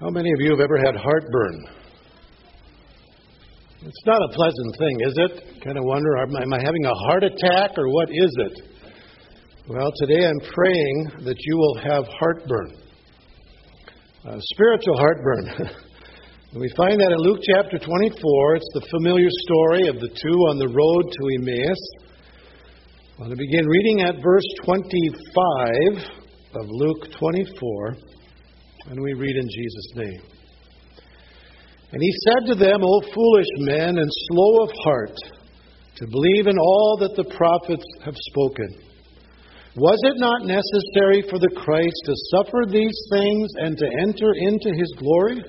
How many of you have ever had heartburn? It's not a pleasant thing, is it? Kind of wonder, am I having a heart attack or what is it? Well, today I'm praying that you will have heartburn, uh, spiritual heartburn. we find that in Luke chapter 24. It's the familiar story of the two on the road to Emmaus. I want to begin reading at verse 25 of Luke 24. And we read in Jesus' name. And he said to them, O foolish men and slow of heart, to believe in all that the prophets have spoken. Was it not necessary for the Christ to suffer these things and to enter into his glory?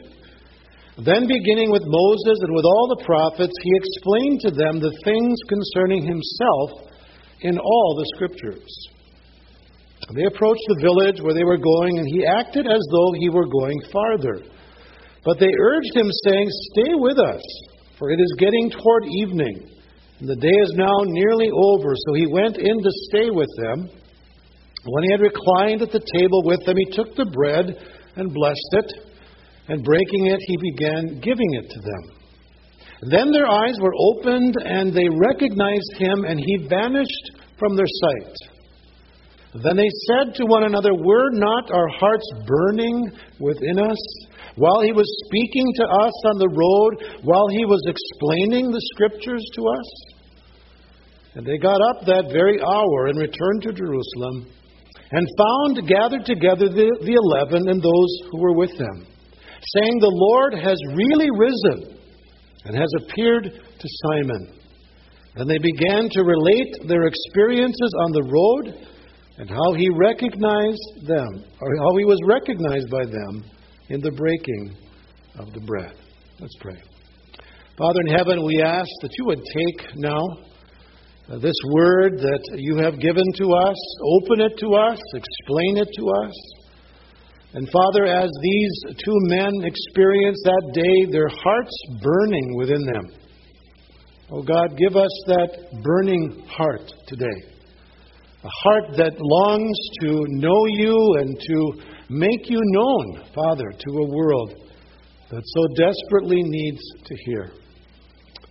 Then, beginning with Moses and with all the prophets, he explained to them the things concerning himself in all the scriptures. They approached the village where they were going, and he acted as though he were going farther. But they urged him, saying, Stay with us, for it is getting toward evening, and the day is now nearly over. So he went in to stay with them. When he had reclined at the table with them, he took the bread and blessed it, and breaking it, he began giving it to them. Then their eyes were opened, and they recognized him, and he vanished from their sight. Then they said to one another, Were not our hearts burning within us while he was speaking to us on the road, while he was explaining the scriptures to us? And they got up that very hour and returned to Jerusalem, and found gathered together the, the eleven and those who were with them, saying, The Lord has really risen and has appeared to Simon. And they began to relate their experiences on the road and how he recognized them, or how he was recognized by them in the breaking of the bread. Let's pray. Father in heaven, we ask that you would take now uh, this word that you have given to us, open it to us, explain it to us. And Father, as these two men experienced that day, their hearts burning within them. Oh God, give us that burning heart today a heart that longs to know you and to make you known, Father, to a world that so desperately needs to hear.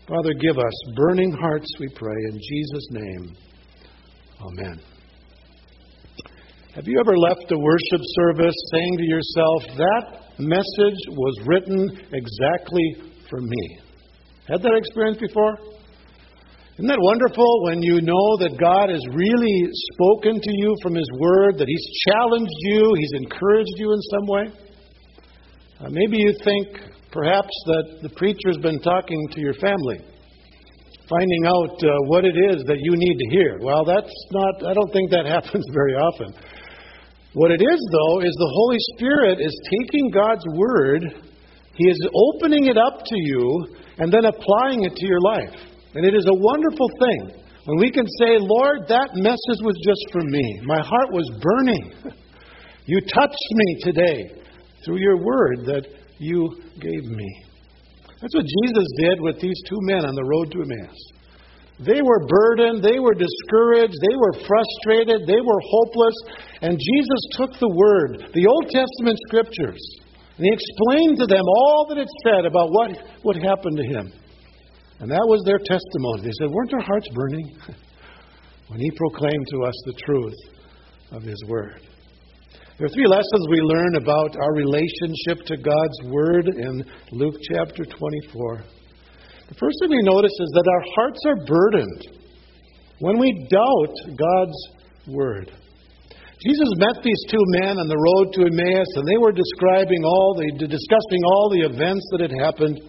Father, give us burning hearts, we pray, in Jesus' name. Amen. Have you ever left a worship service saying to yourself, that message was written exactly for me? Had that experience before? Isn't that wonderful when you know that God has really spoken to you from His Word, that He's challenged you, He's encouraged you in some way? Uh, maybe you think perhaps that the preacher's been talking to your family, finding out uh, what it is that you need to hear. Well, that's not, I don't think that happens very often. What it is, though, is the Holy Spirit is taking God's Word, He is opening it up to you, and then applying it to your life. And it is a wonderful thing when we can say, Lord, that message was just for me. My heart was burning. You touched me today through your word that you gave me. That's what Jesus did with these two men on the road to Emmaus. They were burdened, they were discouraged, they were frustrated, they were hopeless, and Jesus took the word, the Old Testament scriptures, and he explained to them all that it said about what would happen to him. And that was their testimony. They said, Weren't our hearts burning? when he proclaimed to us the truth of his word. There are three lessons we learn about our relationship to God's word in Luke chapter 24. The first thing we notice is that our hearts are burdened when we doubt God's word. Jesus met these two men on the road to Emmaus, and they were describing all the, discussing all the events that had happened.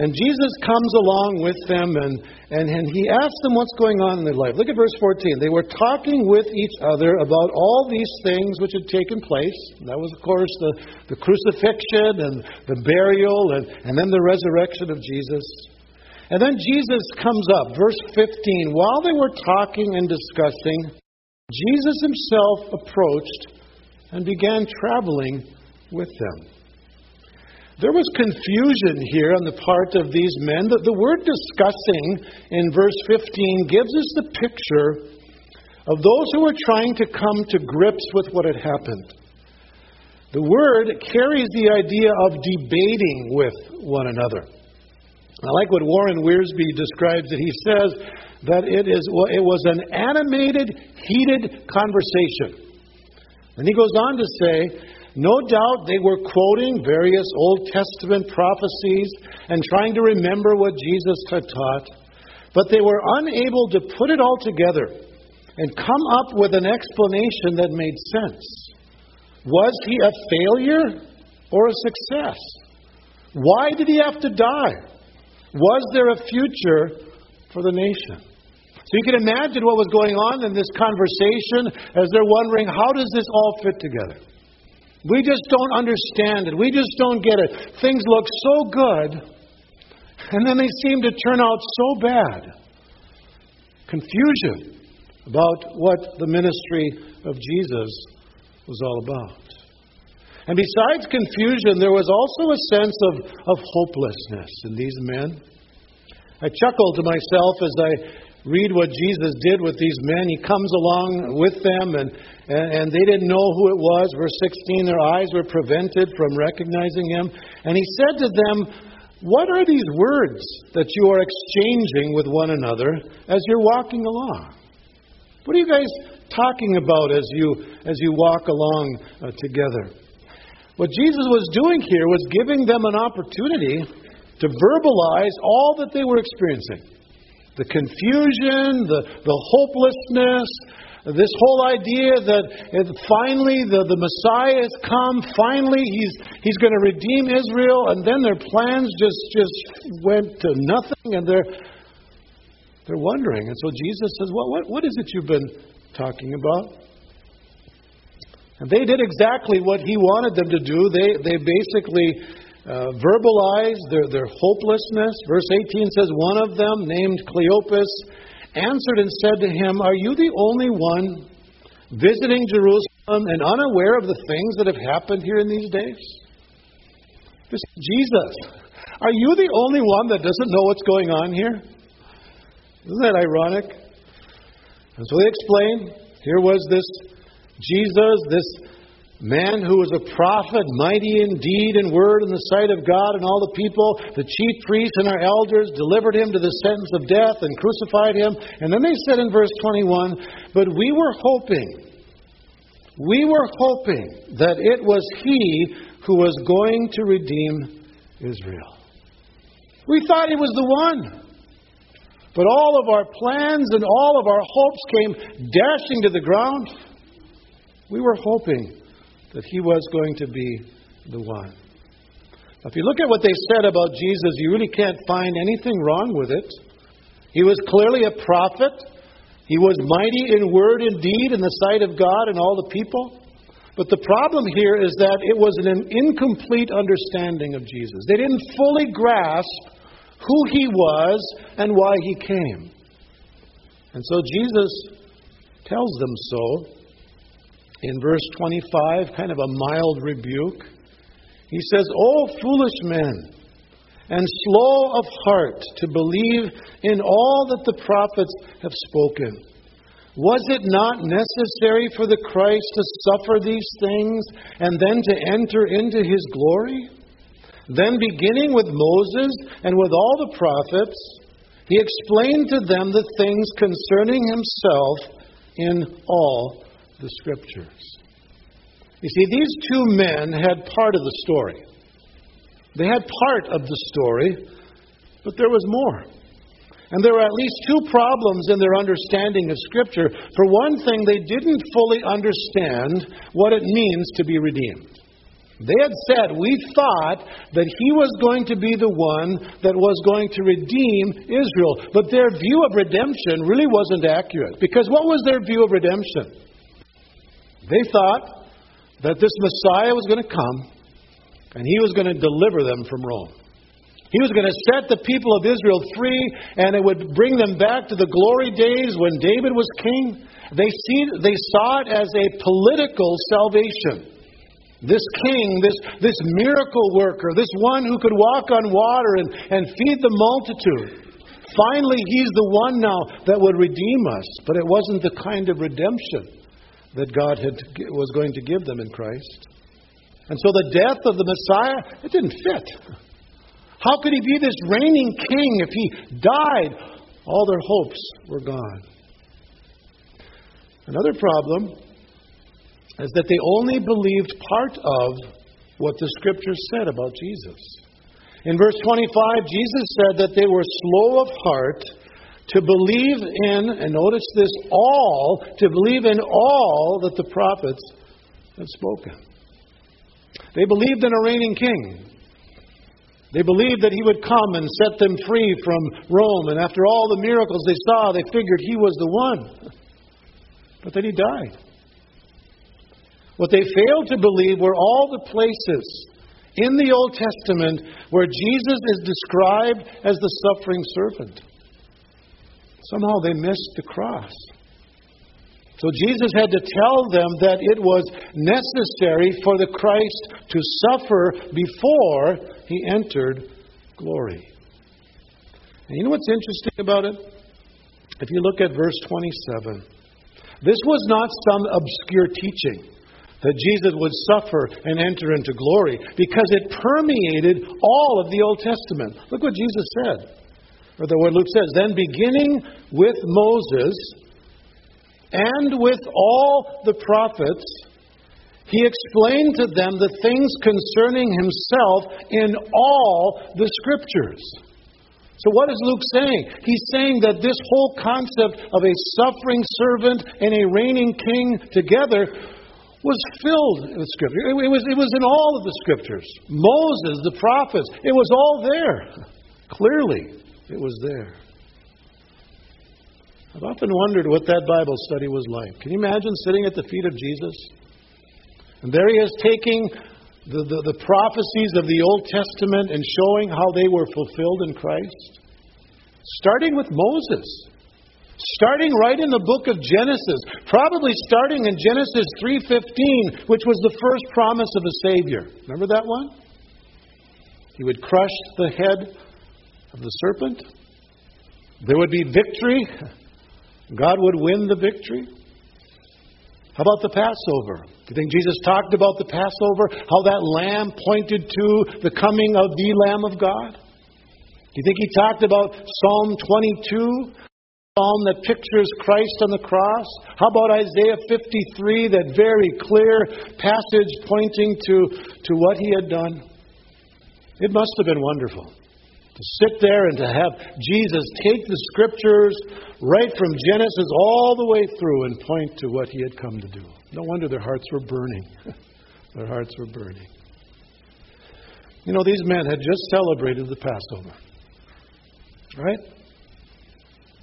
And Jesus comes along with them and, and, and he asks them what's going on in their life. Look at verse 14. They were talking with each other about all these things which had taken place. That was, of course, the, the crucifixion and the burial and, and then the resurrection of Jesus. And then Jesus comes up, verse 15. While they were talking and discussing, Jesus himself approached and began traveling with them. There was confusion here on the part of these men. The, word discussing in verse 15 gives us the picture of those who were trying to come to grips with what had happened. The word carries the idea of debating with one another. I like what Warren Wiersbe describes it. He says that it, is, it was an animated, heated conversation. And he goes on to say, no doubt they were quoting various Old Testament prophecies and trying to remember what Jesus had taught, but they were unable to put it all together and come up with an explanation that made sense. Was he a failure or a success? Why did he have to die? Was there a future for the nation? So you can imagine what was going on in this conversation as they're wondering how does this all fit together? We just don't understand it. We just don't get it. Things look so good, and then they seem to turn out so bad. Confusion about what the ministry of Jesus was all about. And besides confusion, there was also a sense of, of hopelessness in these men. I chuckled to myself as I read what Jesus did with these men. He comes along with them, and, and, and, they didn't know who it was. Verse 16, their eyes were prevented from recognizing him. And he said to them, What are these words that you are exchanging with one another as you're walking along? What are you guys talking about as you, as you walk along uh, together? What Jesus was doing here was giving them an opportunity to verbalize all that they were experiencing the confusion, the, the hopelessness, this whole idea that finally the, the Messiah has come, finally he's, he's going to redeem Israel, and then their plans just, just went to nothing, and they're, they're wondering. And so Jesus says, well, what, what is it you've been talking about? And they did exactly what he wanted them to do. They, they basically uh, verbalize their, their hopelessness. Verse 18 says, One of them, named Cleopas, answered and said to him, Are you the only one visiting Jerusalem and unaware of the things that have happened here in these days? This Jesus. Are you the only one that doesn't know what's going on here? Isn't that ironic? And so they explain here was this Jesus, this man who was a prophet, mighty in deed and word in the sight of God and all the people, the chief priests and our elders delivered him to the sentence of death and crucified him. And then they said in verse 21 But we were hoping, we were hoping that it was he who was going to redeem Israel. We thought he was the one. But all of our plans and all of our hopes came dashing to the ground. We were hoping that he was going to be the one. If you look at what they said about Jesus, you really can't find anything wrong with it. He was clearly a prophet. He was mighty in word and deed in the sight of God and all the people. But the problem here is that it was an incomplete understanding of Jesus. They didn't fully grasp who he was and why he came. And so Jesus tells them so in verse 25, kind of a mild rebuke. He says, O foolish men, and slow of heart to believe in all that the prophets have spoken. Was it not necessary for the Christ to suffer these things and then to enter into his glory? Then, beginning with Moses and with all the prophets, he explained to them the things concerning himself in all the Scriptures. You see, these two men had part of the story. They had part of the story, but there was more. And there were at least two problems in their understanding of Scripture. For one thing, they didn't fully understand what it means to be redeemed. They had said, We thought that he was going to be the one that was going to redeem Israel. But their view of redemption really wasn't accurate. Because what was their view of redemption? They thought that this Messiah was going to come and he was going to deliver them from Rome. He was going to set the people of Israel free, and it would bring them back to the glory days when David was king. They, they saw it as a political salvation. This king, this, this miracle worker, this one who could walk on water and, and feed the multitude. Finally, he's the one now that would redeem us. But it wasn't the kind of redemption that God had, was going to give them in Christ. And so the death of the Messiah, it didn't fit. How could he be this reigning king if he died? All their hopes were gone. Another problem is that they only believed part of what the scriptures said about Jesus. In verse 25, Jesus said that they were slow of heart to believe in, and notice this, all, to believe in all that the prophets had spoken. They believed in a reigning king. They believed that he would come and set them free from Rome, and after all the miracles they saw, they figured he was the one. But then he died. What they failed to believe were all the places in the Old Testament where Jesus is described as the suffering servant. Somehow they missed the cross. So Jesus had to tell them that it was necessary for the Christ to suffer before he entered glory. And you know what's interesting about it? If you look at verse 27, this was not some obscure teaching that Jesus would suffer and enter into glory because it permeated all of the Old Testament. Look what Jesus said or the word Luke says, then beginning with Moses and with all the prophets, he explained to them the things concerning himself in all the scriptures. So, what is Luke saying? He's saying that this whole concept of a suffering servant and a reigning king together was filled with Scripture. It was, it was in all of the Scriptures. Moses, the prophets, it was all there, clearly. It was there. I've often wondered what that Bible study was like. Can you imagine sitting at the feet of Jesus? And there he is taking the, the, the, prophecies of the Old Testament and showing how they were fulfilled in Christ. Starting with Moses. Starting right in the book of Genesis, probably starting in Genesis 3:15, which was the first promise of a savior. Remember that one? He would crush the head of the serpent. There would be victory. God would win the victory. How about the Passover? Do you think Jesus talked about the Passover? How that lamb pointed to the coming of the Lamb of God? Do you think he talked about Psalm 22? Psalm that pictures Christ on the cross? How about Isaiah 53, that very clear passage pointing to, to what he had done? It must have been wonderful to sit there and to have Jesus take the scriptures right from Genesis all the way through and point to what he had come to do. No wonder their hearts were burning. their hearts were burning. You know, these men had just celebrated the Passover. Right?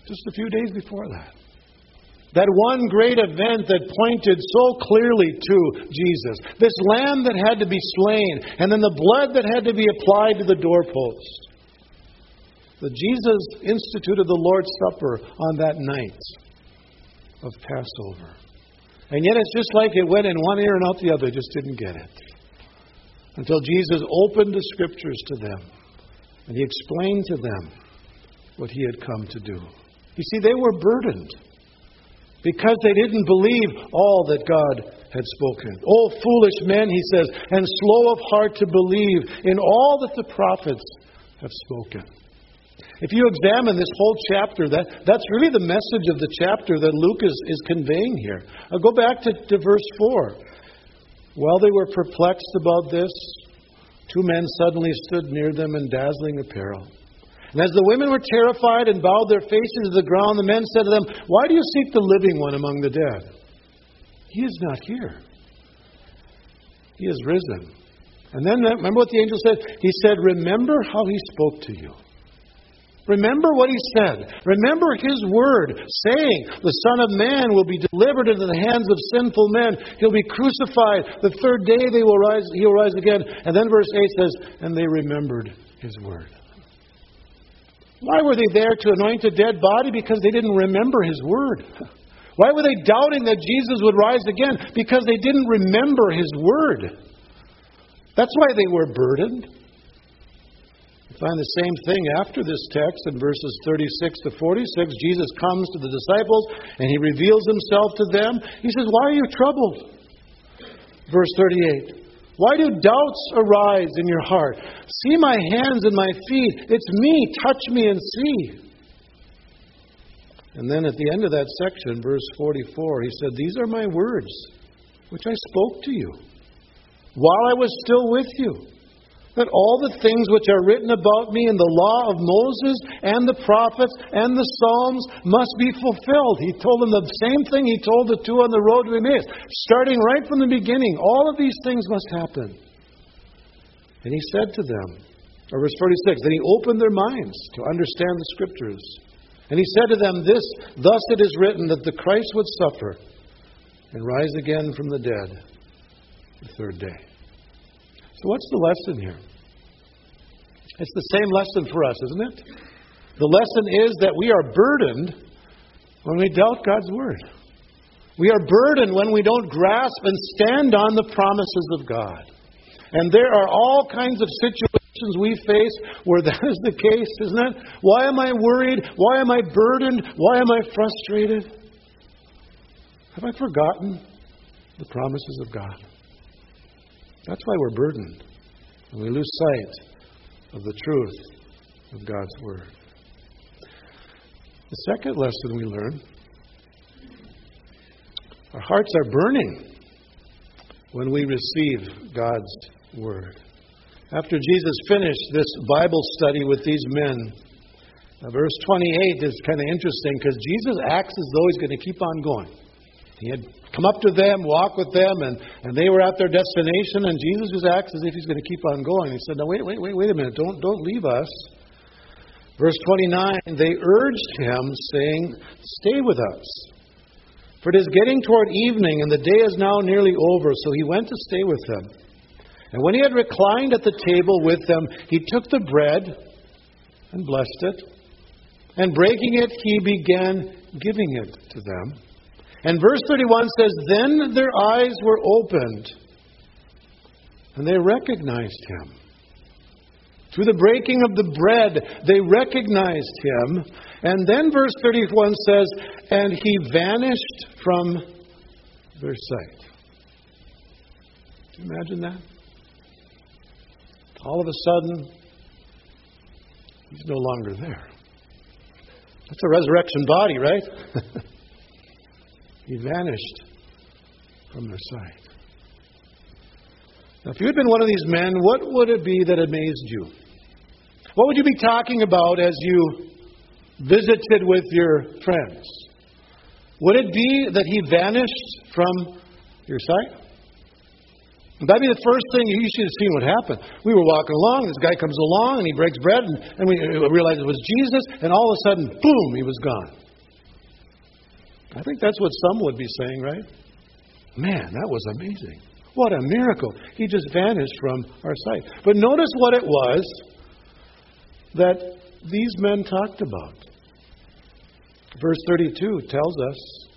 Just a few days before that. That one great event that pointed so clearly to Jesus. This lamb that had to be slain, and then the blood that had to be applied to the doorpost that Jesus instituted the Lord's Supper on that night of Passover. And yet it's just like it went in one ear and out the other, just didn't get it. Until Jesus opened the scriptures to them and he explained to them what he had come to do. You see, they were burdened because they didn't believe all that God had spoken. Oh, foolish men, he says, and slow of heart to believe in all that the prophets have spoken. If you examine this whole chapter, that, that's really the message of the chapter that Luke is, is conveying here. I'll go back to, to verse 4. While they were perplexed about this, two men suddenly stood near them in dazzling apparel. And as the women were terrified and bowed their faces to the ground, the men said to them, Why do you seek the living one among the dead? He is not here. He is risen. And then, remember what the angel said? He said, Remember how he spoke to you Remember what he said. Remember his word, saying, The Son of Man will be delivered into the hands of sinful men. He'll be crucified. The third day they will rise, he will rise again. And then verse 8 says, And they remembered his word. Why were they there to anoint a dead body? Because they didn't remember his word. Why were they doubting that Jesus would rise again? Because they didn't remember his word. That's why they were burdened find the same thing after this text in verses 36 to 46. Jesus comes to the disciples and he reveals himself to them. He says, Why are you troubled? Verse 38 Why do doubts arise in your heart? See my hands and my feet. It's me. Touch me and see. And then at the end of that section, verse 44, he said, These are my words which I spoke to you while I was still with you that all the things which are written about me in the law of Moses and the prophets and the Psalms must be fulfilled. He told them the same thing he told the two on the road to Emmaus. Starting right from the beginning, all of these things must happen. And he said to them, or verse 46, then he opened their minds to understand the scriptures. And he said to them, This, thus it is written that the Christ would suffer and rise again from the dead the third day. So, what's the lesson here? It's the same lesson for us, isn't it? The lesson is that we are burdened when we doubt God's Word. We are burdened when we don't grasp and stand on the promises of God. And there are all kinds of situations we face where that is the case, isn't it? Why am I worried? Why am I burdened? Why am I frustrated? Have I forgotten the promises of God? That's why we're burdened. And we lose sight of the truth of God's Word. The second lesson we learn our hearts are burning when we receive God's Word. After Jesus finished this Bible study with these men, verse 28 is kind of interesting because Jesus acts as though he's going to keep on going. He had come up to them, walk with them, and, and they were at their destination, and Jesus just acts as if he's going to keep on going. He said, No, wait, wait, wait, wait a minute. Don't, don't leave us. Verse 29 They urged him, saying, Stay with us. For it is getting toward evening, and the day is now nearly over. So he went to stay with them. And when he had reclined at the table with them, he took the bread and blessed it. And breaking it, he began giving it to them. And verse 31 says, Then their eyes were opened, and they recognized him. Through the breaking of the bread, they recognized him. And then verse 31 says, And he vanished from their sight. Can you imagine that? All of a sudden, he's no longer there. That's a resurrection body, right? He vanished from their sight. Now, if you had been one of these men, what would it be that amazed you? What would you be talking about as you visited with your friends? Would it be that he vanished from your sight? Would That'd be the first thing you should have seen what happened. We were walking along, this guy comes along, and he breaks bread, and, and we realized it was Jesus, and all of a sudden, boom, he was gone. I think that's what some would be saying, right? Man, that was amazing. What a miracle. He just vanished from our sight. But notice what it was that these men talked about. Verse 32 tells us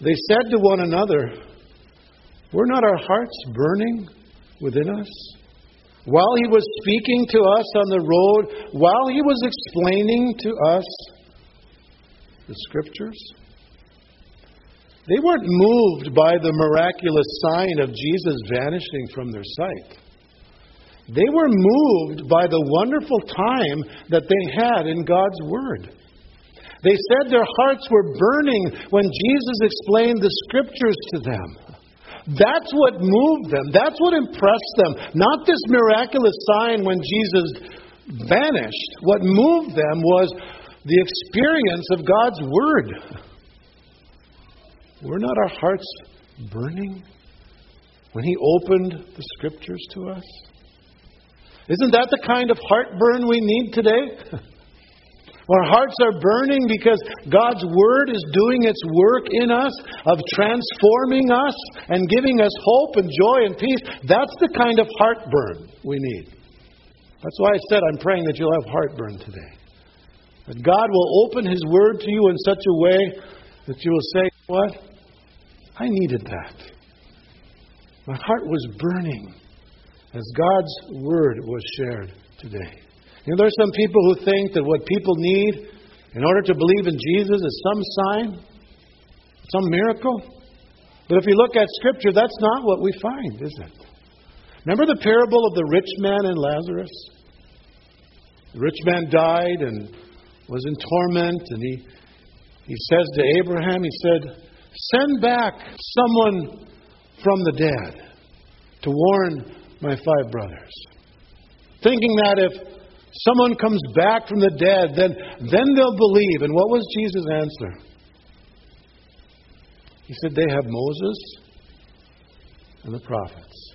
they said to one another, Were not our hearts burning within us? While he was speaking to us on the road, while he was explaining to us the scriptures? They weren't moved by the miraculous sign of Jesus vanishing from their sight. They were moved by the wonderful time that they had in God's Word. They said their hearts were burning when Jesus explained the Scriptures to them. That's what moved them. That's what impressed them. Not this miraculous sign when Jesus vanished. What moved them was the experience of God's Word. Were not our hearts burning when He opened the Scriptures to us? Isn't that the kind of heartburn we need today? Our hearts are burning because God's Word is doing its work in us of transforming us and giving us hope and joy and peace. That's the kind of heartburn we need. That's why I said I'm praying that you'll have heartburn today. That God will open His Word to you in such a way that you will say, What? I needed that. My heart was burning as God's word was shared today. You know, there are some people who think that what people need in order to believe in Jesus is some sign, some miracle. But if you look at Scripture, that's not what we find, is it? Remember the parable of the rich man and Lazarus? The rich man died and was in torment, and he, he says to Abraham, he said, Send back someone from the dead to warn my five brothers. Thinking that if someone comes back from the dead, then, then they'll believe. And what was Jesus' answer? He said, They have Moses and the prophets.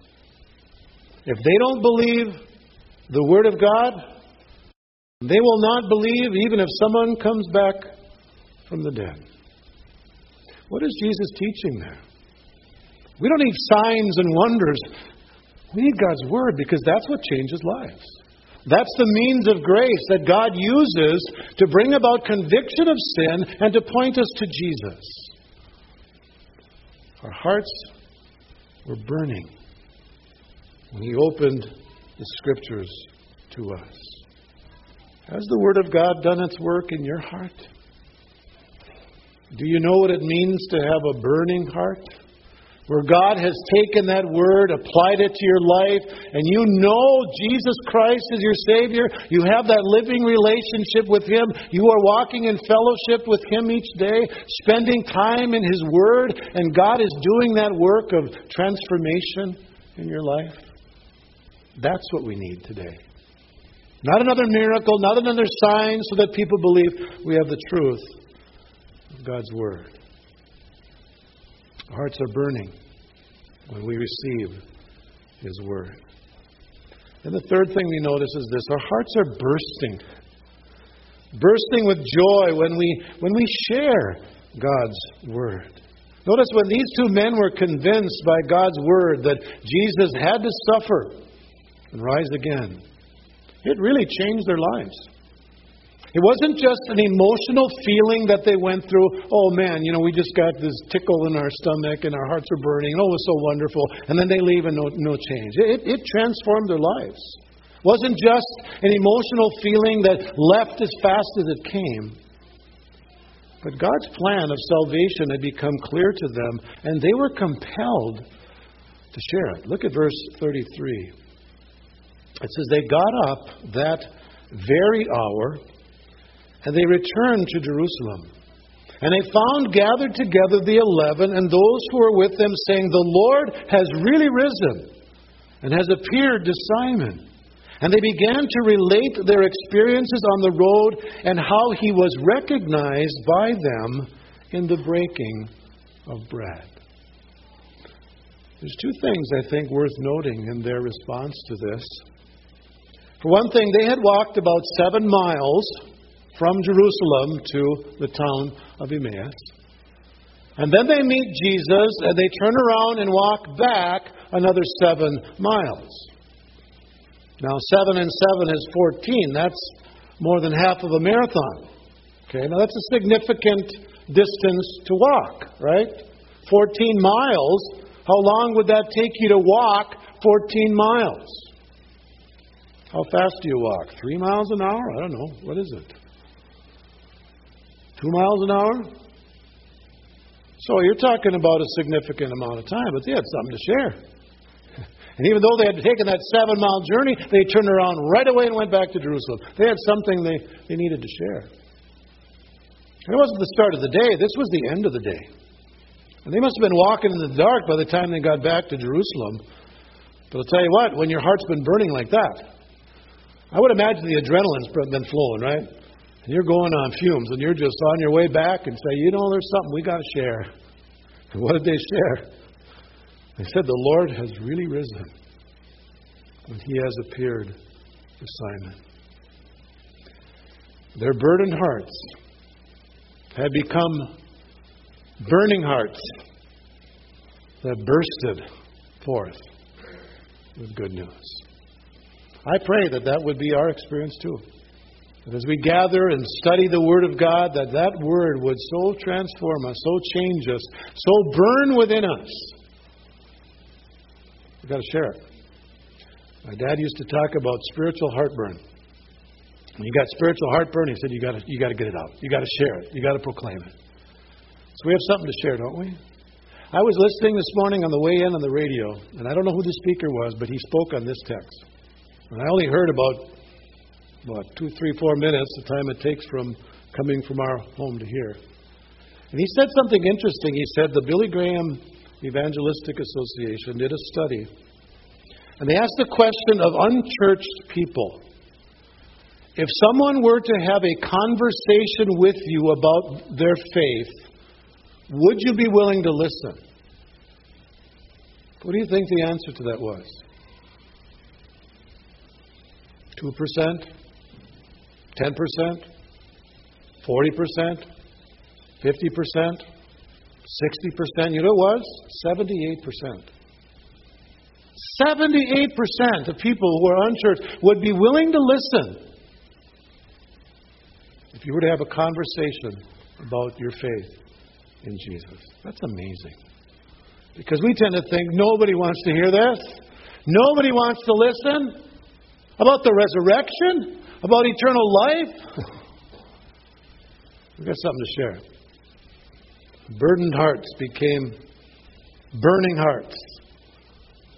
If they don't believe the Word of God, they will not believe even if someone comes back from the dead. What is Jesus teaching there? We don't need signs and wonders. We need God's Word because that's what changes lives. That's the means of grace that God uses to bring about conviction of sin and to point us to Jesus. Our hearts were burning when He opened the Scriptures to us. Has the Word of God done its work in your heart? Do you know what it means to have a burning heart? where God has taken that word, applied it to your life, and you know Jesus Christ is your Savior. You have that living relationship with Him. You are walking in fellowship with Him each day, spending time in His Word, and God is doing that work of transformation in your life. That's what we need today. Not another miracle, not another sign so that people believe we have the truth God's Word. Our hearts are burning when we receive His Word. And the third thing we notice is this our hearts are bursting. Bursting with joy when we, when we share God's Word. Notice when these two men were convinced by God's Word that Jesus had to suffer and rise again, it really changed their lives. It wasn't just an emotional feeling that they went through, oh man, you know, we just got this tickle in our stomach and our hearts are burning, oh, it was so wonderful, and then they leave and no, no change. It, it transformed their lives. It wasn't just an emotional feeling that left as fast as it came. But God's plan of salvation had become clear to them, and they were compelled to share it. Look at verse 33. It says, They got up that very hour and they returned to Jerusalem. And they found gathered together the eleven and those who were with them, saying, The Lord has really risen and has appeared to Simon. And they began to relate their experiences on the road and how he was recognized by them in the breaking of bread. There's two things I think worth noting in their response to this. For one thing, they had walked about seven miles from Jerusalem to the town of Emmaus. And then they meet Jesus and they turn around and walk back another seven miles. Now, seven and seven is 14. That's more than half of a marathon. Okay, now that's a significant distance to walk, right? 14 miles. How long would that take you to walk 14 miles? How fast do you walk? Three miles an hour? I don't know. What is it? Two miles an hour? So you're talking about a significant amount of time, but they had something to share. And even though they had taken that seven mile journey, they turned around right away and went back to Jerusalem. They had something they, they needed to share. And it wasn't the start of the day, this was the end of the day. And they must have been walking in the dark by the time they got back to Jerusalem. But I'll tell you what, when your heart's been burning like that, I would imagine the adrenaline's been flowing, right? You're going on fumes, and you're just on your way back and say, you know, there's something we got to share. And what did they share? They said, the Lord has really risen, and He has appeared to Simon. Their burdened hearts had become burning hearts that bursted forth with good news. I pray that that would be our experience too. That as we gather and study the Word of God, that that Word would so transform us, so change us, so burn within us. We've got to share it. My dad used to talk about spiritual heartburn. When you got spiritual heartburn, he said you got to you got to get it out. You got to share it. You got to proclaim it. So we have something to share, don't we? I was listening this morning on the way in on the radio, and I don't know who the speaker was, but he spoke on this text. And I only heard about, what, two, three, four minutes, the time it takes from coming from our home to here. And he said something interesting. He said the Billy Graham Evangelistic Association did a study, and they asked the question of unchurched people if someone were to have a conversation with you about their faith, would you be willing to listen? What do you think the answer to that was? 2%? 10%? 40%? 50%? 60%? You know what it was? 78%. 78% of people who are unchurched would be willing to listen if you were to have a conversation about your faith in Jesus. That's amazing. Because we tend to think nobody wants to hear this. Nobody wants to listen about the resurrection, about eternal life. We've got something to share. Burdened hearts became burning hearts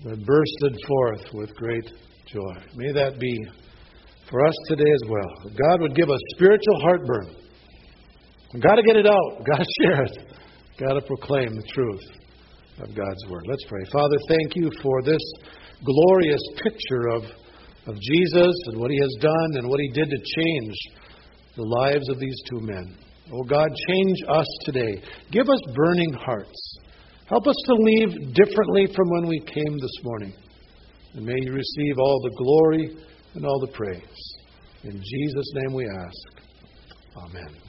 that bursted forth with great joy. May that be for us today as well. God would give us spiritual heartburn. We've got to get it out. Got to share it. Got to proclaim the truth of God's Word. Let's pray. Father, thank you for this glorious picture of, of Jesus and what He has done and what He did to change the lives of these two men. Oh God, change us today. Give us burning hearts. Help us to leave differently from when we came this morning. And may you receive all the glory and all the praise. In Jesus' name we ask. Amen.